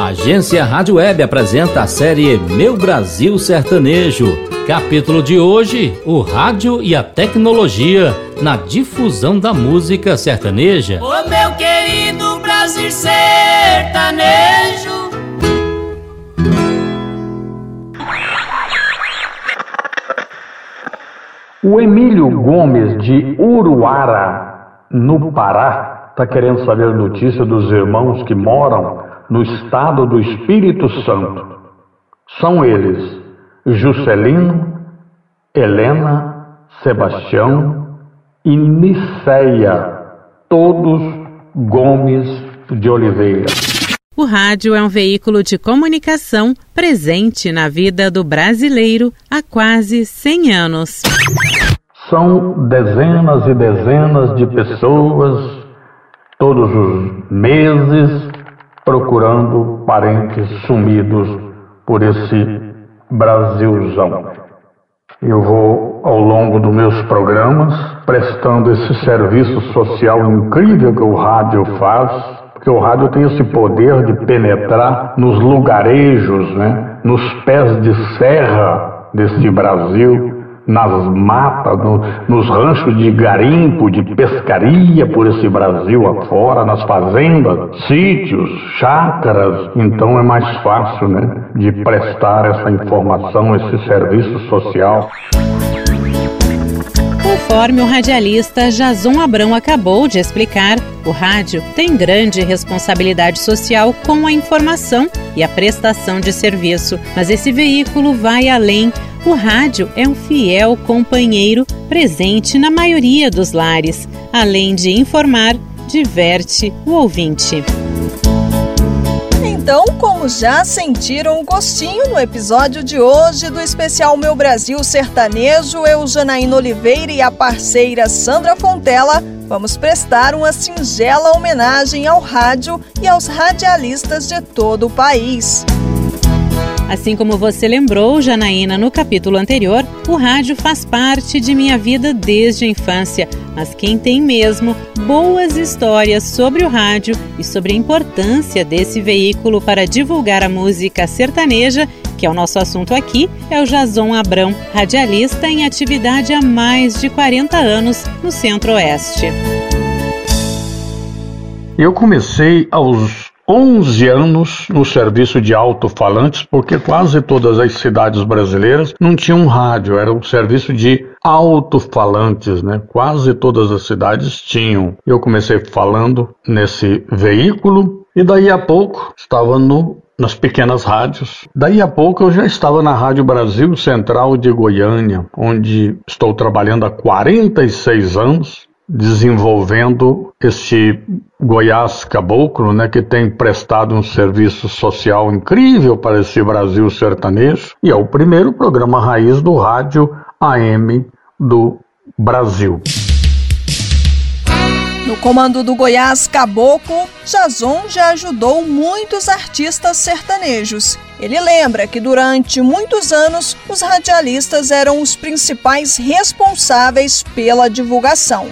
A Agência Rádio Web apresenta a série Meu Brasil Sertanejo. Capítulo de hoje: O rádio e a tecnologia na difusão da música sertaneja. Ô meu querido Brasil sertanejo. O Emílio Gomes de Uruara, no Pará, está querendo saber notícia dos irmãos que moram no estado do Espírito Santo. São eles Juscelino, Helena, Sebastião e Niceia, todos Gomes de Oliveira. O rádio é um veículo de comunicação presente na vida do brasileiro há quase 100 anos. São dezenas e dezenas de pessoas, todos os meses, procurando parentes sumidos por esse Brasilzão. Eu vou, ao longo dos meus programas, prestando esse serviço social incrível que o rádio faz, porque o rádio tem esse poder de penetrar nos lugarejos, né, nos pés de serra desse Brasil nas matas, no, nos ranchos de garimpo, de pescaria por esse Brasil afora, nas fazendas, sítios, chácaras. Então é mais fácil, né, de prestar essa informação, esse serviço social. Conforme o radialista Jason Abrão acabou de explicar, o rádio tem grande responsabilidade social com a informação e a prestação de serviço, mas esse veículo vai além o rádio é um fiel companheiro presente na maioria dos lares, além de informar, diverte o ouvinte. Então, como já sentiram o gostinho no episódio de hoje do especial Meu Brasil Sertanejo, eu, Janaína Oliveira e a parceira Sandra Fontela, vamos prestar uma singela homenagem ao rádio e aos radialistas de todo o país. Assim como você lembrou, Janaína, no capítulo anterior, o rádio faz parte de minha vida desde a infância. Mas quem tem mesmo boas histórias sobre o rádio e sobre a importância desse veículo para divulgar a música sertaneja, que é o nosso assunto aqui, é o Jason Abrão, radialista em atividade há mais de 40 anos no Centro-Oeste. Eu comecei aos 11 anos no serviço de alto-falantes, porque quase todas as cidades brasileiras não tinham rádio, era um serviço de alto-falantes, né? Quase todas as cidades tinham. Eu comecei falando nesse veículo e daí a pouco estava no nas pequenas rádios. Daí a pouco eu já estava na Rádio Brasil Central de Goiânia, onde estou trabalhando há 46 anos desenvolvendo este Goiás Caboclo, né, que tem prestado um serviço social incrível para esse Brasil sertanejo e é o primeiro programa raiz do rádio AM do Brasil. No comando do Goiás Caboclo, Jason já ajudou muitos artistas sertanejos. Ele lembra que durante muitos anos os radialistas eram os principais responsáveis pela divulgação.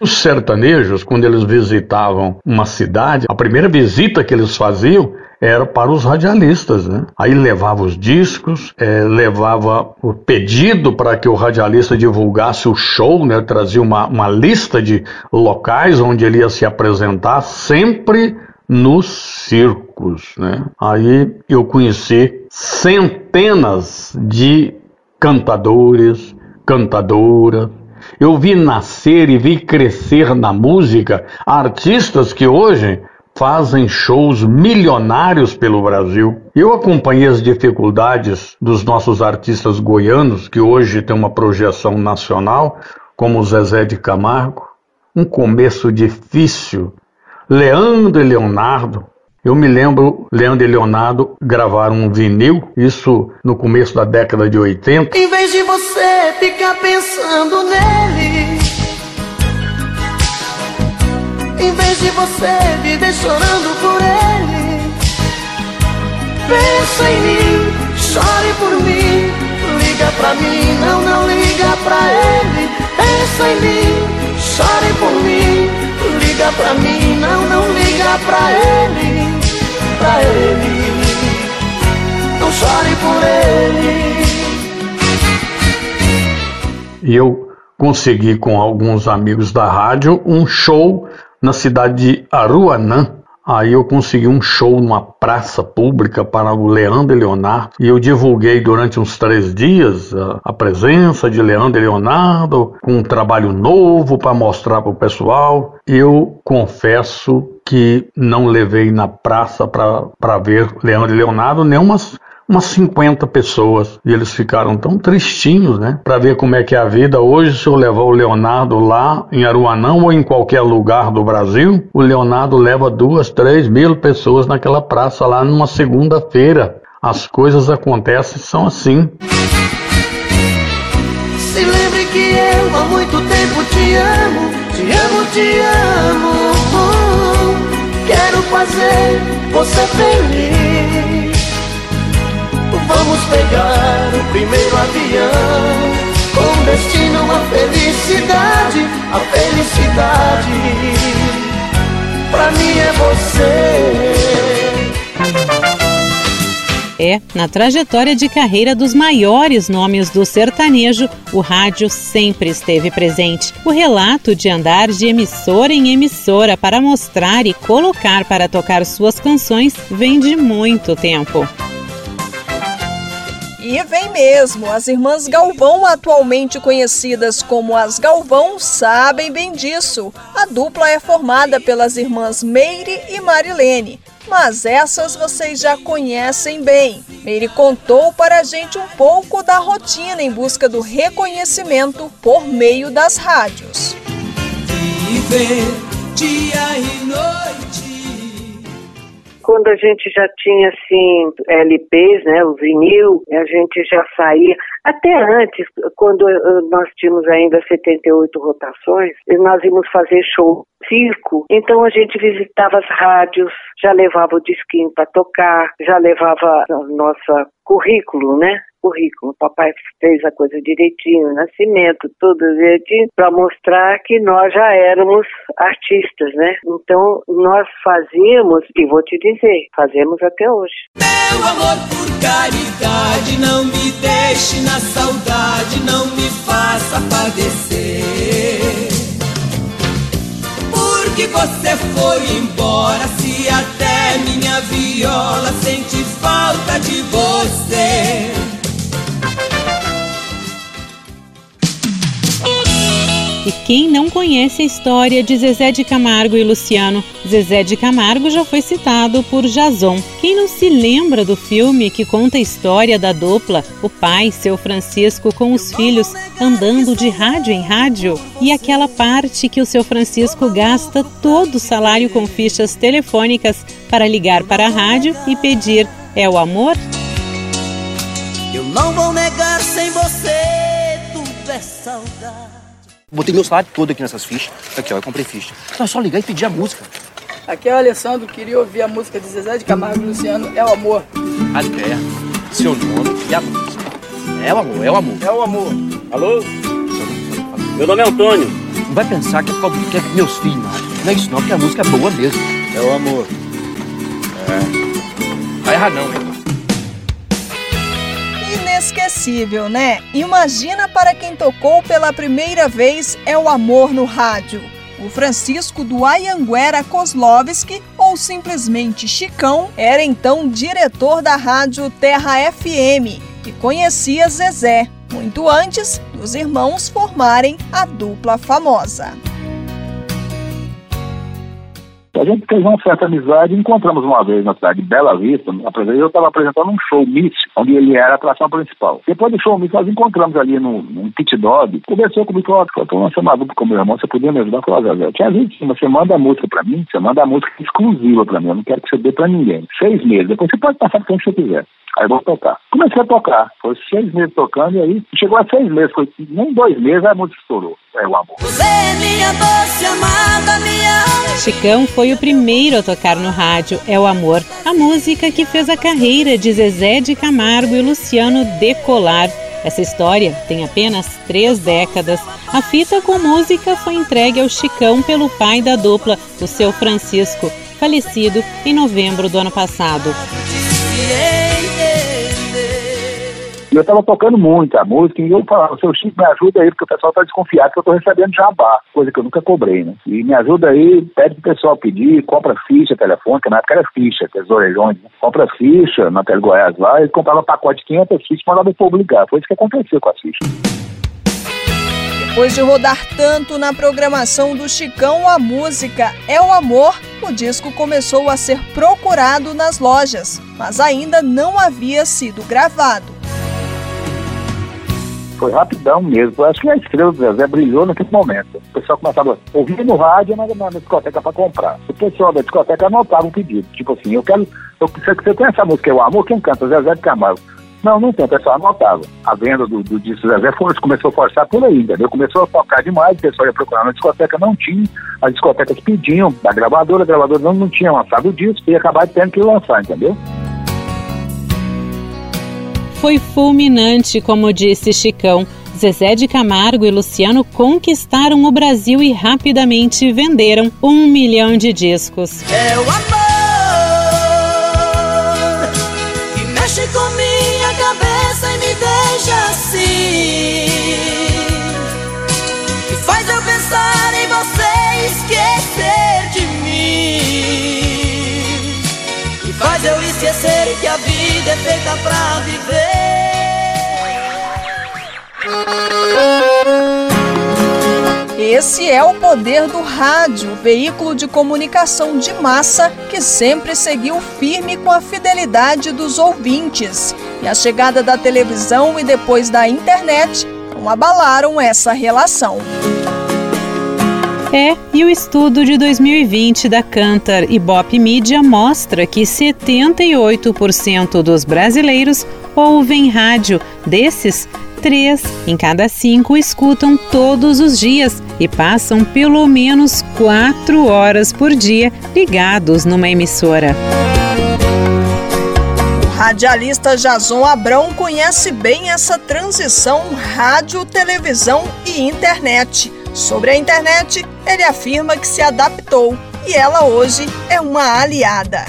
Os sertanejos, quando eles visitavam uma cidade, a primeira visita que eles faziam era para os radialistas, né? Aí levava os discos, é, levava o pedido para que o radialista divulgasse o show, né? Trazia uma, uma lista de locais onde ele ia se apresentar, sempre nos circos, né? Aí eu conheci centenas de cantadores, cantadoras, eu vi nascer e vi crescer na música artistas que hoje fazem shows milionários pelo Brasil. Eu acompanhei as dificuldades dos nossos artistas goianos, que hoje têm uma projeção nacional, como o Zezé de Camargo. Um começo difícil. Leandro e Leonardo, eu me lembro, Leandro e Leonardo gravaram um vinil, isso no começo da década de 80. Em vez de você ficar pensando nele, em vez de você viver chorando por ele, pensa em mim, chore por mim, liga pra mim, não, não liga pra ele, pensa em mim, chore por mim liga pra mim, não, não liga pra ele, pra ele. Não chore por ele. E eu consegui com alguns amigos da rádio um show na cidade de Aruanã, Aí eu consegui um show numa praça pública para o Leandro e Leonardo e eu divulguei durante uns três dias a, a presença de Leandro e Leonardo com um trabalho novo para mostrar para o pessoal. Eu confesso que não levei na praça para ver Leandro e Leonardo nenhumas umas 50 pessoas. E eles ficaram tão tristinhos, né? Para ver como é que é a vida. Hoje, se eu levar o Leonardo lá em Aruanã ou em qualquer lugar do Brasil, o Leonardo leva duas, três mil pessoas naquela praça lá numa segunda-feira. As coisas acontecem são assim. Se lembre que eu há muito tempo te amo, te amo, te amo. Quero fazer você feliz. Vamos pegar o primeiro avião com destino à felicidade, a felicidade. Pra mim é você. É, na trajetória de carreira dos maiores nomes do sertanejo, o rádio sempre esteve presente. O relato de andar de emissora em emissora para mostrar e colocar para tocar suas canções vem de muito tempo. E vem mesmo, as irmãs Galvão, atualmente conhecidas como as Galvão, sabem bem disso. A dupla é formada pelas irmãs Meire e Marilene, mas essas vocês já conhecem bem. Meire contou para a gente um pouco da rotina em busca do reconhecimento por meio das rádios. Viver dia e noite quando a gente já tinha assim LPs, né, o vinil, a gente já saía até antes, quando eh, nós tínhamos ainda 78 rotações, nós íamos fazer show circo, então a gente visitava as rádios, já levava o disquinho para tocar, já levava o nosso currículo, né? Currículo. Papai fez a coisa direitinho, nascimento, tudo direitinho, para mostrar que nós já éramos artistas, né? Então nós fazíamos, e vou te dizer, fazemos até hoje. Meu amor, por caridade, não me deixe na saudade, não me faça padecer. Porque você foi embora, se até minha viola sente falta de você. Quem não conhece a história de Zezé de Camargo e Luciano, Zezé de Camargo já foi citado por Jason. Quem não se lembra do filme que conta a história da dupla, o pai, seu Francisco, com os filhos, andando de rádio em rádio? E aquela parte que o seu Francisco gasta todo o salário com fichas telefônicas para ligar para a rádio e pedir: É o amor? Eu não vou negar sem você, tudo é saudade. Botei meu salário todo aqui nessas fichas. Aqui, ó, eu comprei ficha. Então é só ligar e pedir a música. Aqui é o Alessandro, queria ouvir a música de Zezé de Camargo e Luciano, É o Amor. Alberto, seu nome e a música. É o amor, é o amor. É o amor. Alô? Meu nome é Antônio. Não vai pensar que é por causa do que é meus filhos, não. Não é isso não, porque a música é boa mesmo. É o amor. É. terra não, hein? Inesquecível, né? Imagina para quem tocou pela primeira vez É o Amor no Rádio. O Francisco do Ayanguera Kozlovski, ou simplesmente Chicão, era então diretor da rádio Terra FM e conhecia Zezé, muito antes dos irmãos formarem a dupla famosa. A gente fez uma certa amizade e encontramos uma vez na cidade de Bela Vista. Eu estava apresentando um show Miss, onde ele era a atração principal. Depois do show Miss, nós encontramos ali num, num pit dog. Conversou comigo, ó, oh, falou, é dupla com meu irmão, você podia me ajudar? Falei, Zé, tinha gente, você manda a música pra mim, você manda a música exclusiva pra mim, eu não quero que você dê pra ninguém. Seis meses, depois você pode passar pra quem você quiser. Aí vou tocar. Comecei a tocar. Foi seis meses tocando e aí chegou a seis meses, foi nem dois meses, a música estourou. É o amor. Você é minha doce amada, minha. Chicão foi o primeiro a tocar no rádio É o Amor, a música que fez a carreira de Zezé de Camargo e Luciano decolar. Essa história tem apenas três décadas. A fita com música foi entregue ao Chicão pelo pai da dupla, o seu Francisco, falecido em novembro do ano passado. E eu estava tocando muito a música e eu falava, seu Chico, me ajuda aí, porque o pessoal está desconfiado que eu estou recebendo jabá, coisa que eu nunca cobrei, né? E me ajuda aí, pede pro pessoal pedir, compra ficha telefônica, na época era ficha, aqueles orelhões, né? compra ficha na Tele Goiás lá, e comprava pacote de 500 fichas mandava o povo ligar. Foi isso que aconteceu com as fichas. Depois de rodar tanto na programação do Chicão, a música É o Amor, o disco começou a ser procurado nas lojas, mas ainda não havia sido gravado foi rapidão mesmo. Eu acho que a estrela do Zezé brilhou naquele momento. O pessoal começava a ouvir no rádio na, na discoteca para comprar. O pessoal da discoteca anotava o pedido. Tipo assim, eu quero. Eu, você, você tem essa música, é o amor, quem canta? Zezé de Camargo. Não, não tem, o pessoal anotava. A venda do, do disco Zezé foi, começou a forçar por aí, entendeu? Começou a tocar demais, o pessoal ia procurar na discoteca, não tinha. As discotecas pediam da gravadora, a gravadora não, não tinha lançado o disco e ia acabar tendo que lançar, entendeu? Foi fulminante, como disse Chicão. Zezé de Camargo e Luciano conquistaram o Brasil e rapidamente venderam um milhão de discos. É o amor que mexe com minha cabeça e me deixa assim. Que faz eu pensar em você e esquecer de mim. Que faz eu esquecer que a vida é feita pra viver. Esse é o poder do rádio, veículo de comunicação de massa que sempre seguiu firme com a fidelidade dos ouvintes. E a chegada da televisão e depois da internet não abalaram essa relação. É, e o estudo de 2020 da Cantar e Bop Media mostra que 78% dos brasileiros ouvem rádio. Desses, três em cada cinco escutam todos os dias e passam pelo menos quatro horas por dia ligados numa emissora. O radialista Jason Abrão conhece bem essa transição rádio, televisão e internet. Sobre a internet, ele afirma que se adaptou e ela hoje é uma aliada.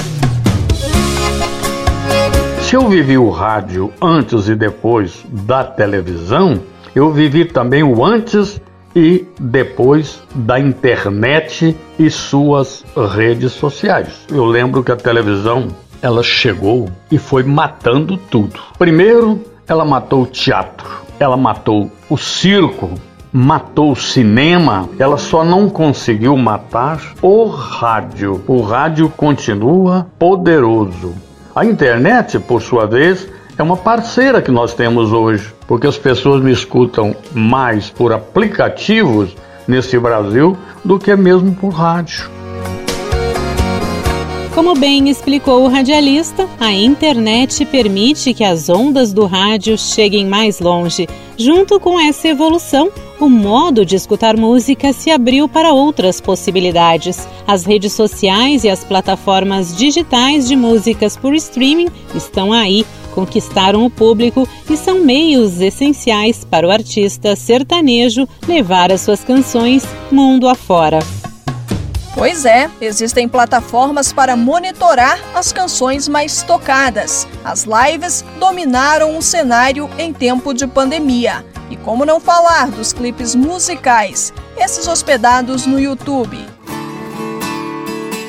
Se eu vivi o rádio antes e depois da televisão, eu vivi também o antes e depois da internet e suas redes sociais. Eu lembro que a televisão ela chegou e foi matando tudo. Primeiro, ela matou o teatro, ela matou o circo, matou o cinema, ela só não conseguiu matar o rádio. O rádio continua poderoso. A internet, por sua vez, é uma parceira que nós temos hoje, porque as pessoas me escutam mais por aplicativos nesse Brasil do que mesmo por rádio. Como bem explicou o radialista, a internet permite que as ondas do rádio cheguem mais longe. Junto com essa evolução, o modo de escutar música se abriu para outras possibilidades. As redes sociais e as plataformas digitais de músicas por streaming estão aí, conquistaram o público e são meios essenciais para o artista sertanejo levar as suas canções mundo afora. Pois é, existem plataformas para monitorar as canções mais tocadas. As lives dominaram o cenário em tempo de pandemia. E como não falar dos clipes musicais, esses hospedados no YouTube.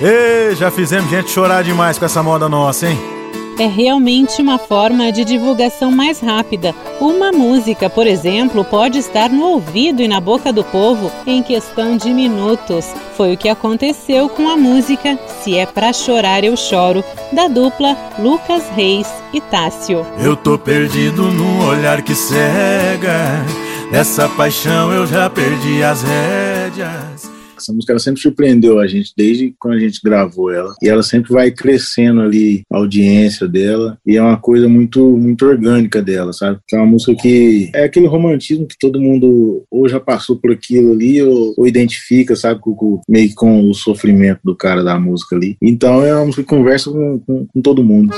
Ei, já fizemos gente chorar demais com essa moda nossa, hein? É realmente uma forma de divulgação mais rápida. Uma música, por exemplo, pode estar no ouvido e na boca do povo em questão de minutos. Foi o que aconteceu com a música Se é pra chorar eu choro, da dupla Lucas Reis e Tássio. Eu tô perdido num olhar que cega, nessa paixão eu já perdi as rédeas. Essa música ela sempre surpreendeu a gente desde quando a gente gravou ela. E ela sempre vai crescendo ali a audiência dela. E é uma coisa muito, muito orgânica dela, sabe? É uma música que é aquele romantismo que todo mundo ou já passou por aquilo ali ou, ou identifica, sabe? Com, com, meio que com o sofrimento do cara da música ali. Então é uma música que conversa com, com, com todo mundo.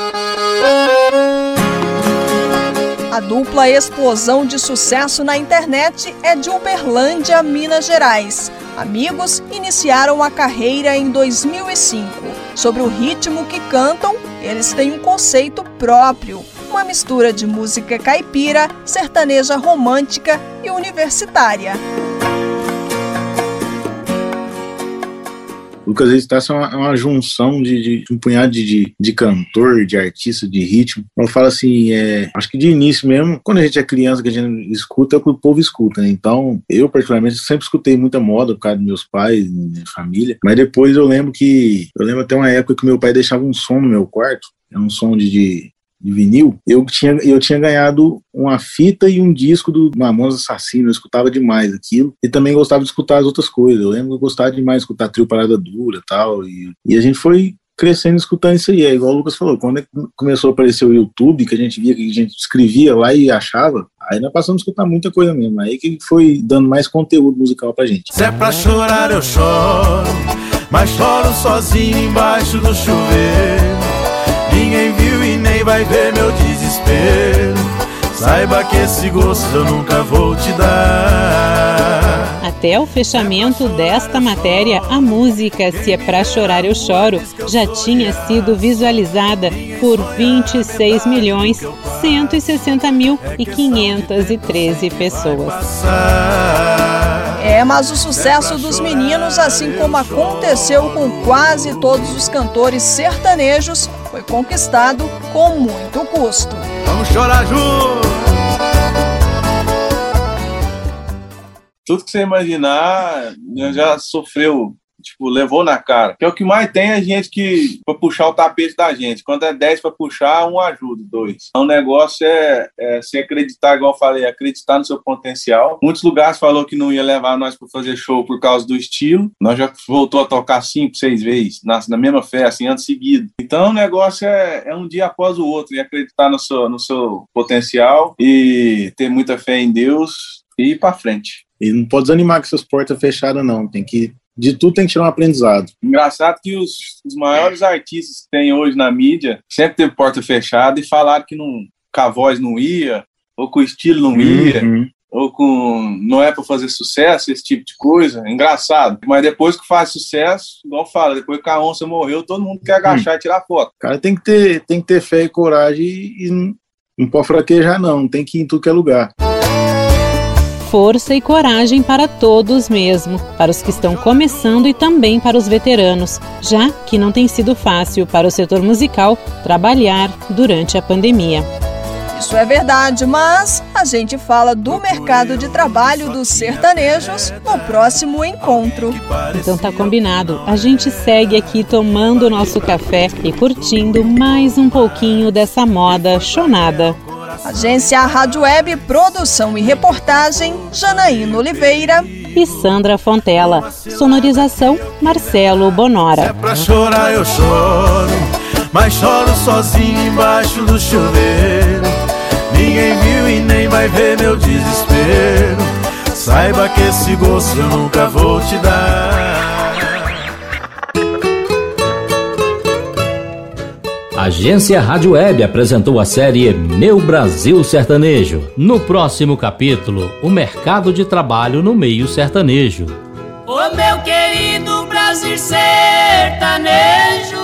A dupla explosão de sucesso na internet é de Uberlândia, Minas Gerais. Amigos iniciaram a carreira em 2005. Sobre o ritmo que cantam, eles têm um conceito próprio, uma mistura de música caipira, sertaneja romântica e universitária. Lucas Estácio é uma, é uma junção de, de, um punhado de, de, cantor, de artista, de ritmo. Eu falo assim, é, acho que de início mesmo, quando a gente é criança, que a gente escuta, é o que o povo escuta, né? Então, eu particularmente sempre escutei muita moda por causa dos meus pais, minha família, mas depois eu lembro que, eu lembro até uma época que meu pai deixava um som no meu quarto, é um som de, de de vinil, eu tinha, eu tinha ganhado uma fita e um disco do Mamonas Assassino, eu escutava demais aquilo, e também gostava de escutar as outras coisas, eu lembro que eu gostava demais de escutar Trio Parada Dura tal, e e a gente foi crescendo escutando isso aí, é igual o Lucas falou, quando começou a aparecer o YouTube, que a gente via que a gente escrevia lá e achava, aí nós passamos a escutar muita coisa mesmo, aí que foi dando mais conteúdo musical pra gente. Se é pra chorar eu choro, mas choro sozinho embaixo do chuveiro, vai ver meu desespero. Saiba que esse gosto eu nunca vou te dar. Até o fechamento desta matéria, a música Se é pra chorar eu choro já tinha sido visualizada por 26 milhões 160 mil e 513 pessoas. É, mas o sucesso dos meninos, assim como aconteceu com quase todos os cantores sertanejos, foi conquistado com muito custo. Vamos chorar juntos! Tudo que você imaginar já sofreu tipo, levou na cara. Que é o que mais tem é gente que, pra puxar o tapete da gente. Quando é 10 pra puxar, um ajuda, dois. Então o negócio é, é se acreditar, igual eu falei, acreditar no seu potencial. Muitos lugares falou que não ia levar nós pra fazer show por causa do estilo. Nós já voltou a tocar cinco, seis vezes na, na mesma festa, assim, ano seguido. Então o negócio é, é um dia após o outro e acreditar no seu, no seu potencial e ter muita fé em Deus e ir para frente. E não pode desanimar com essas portas fechadas, não. Tem que de tudo tem que tirar um aprendizado. Engraçado que os, os maiores artistas que tem hoje na mídia sempre teve porta fechada e falaram que, não, que a voz não ia, ou que o estilo não ia, uhum. ou com não é para fazer sucesso, esse tipo de coisa. Engraçado. Mas depois que faz sucesso, igual fala, depois que a onça morreu, todo mundo quer agachar uhum. e tirar foto. Cara, tem que ter, tem que ter fé e coragem e, e não pode fraquejar, não. Tem que ir em tudo que é lugar força e coragem para todos mesmo, para os que estão começando e também para os veteranos, já que não tem sido fácil para o setor musical trabalhar durante a pandemia. Isso é verdade, mas a gente fala do mercado de trabalho dos sertanejos no próximo encontro. Então tá combinado. A gente segue aqui tomando nosso café e curtindo mais um pouquinho dessa moda chonada. Agência Rádio Web, produção e reportagem, Janaína Oliveira e Sandra Fontela. Sonorização, Marcelo Bonora. É pra chorar eu choro, mas choro sozinho embaixo do chuveiro. Ninguém viu e nem vai ver meu desespero. Saiba que esse gosto eu nunca vou te dar. Agência Rádio Web apresentou a série Meu Brasil Sertanejo. No próximo capítulo, o mercado de trabalho no meio sertanejo. Ô meu querido Brasil sertanejo.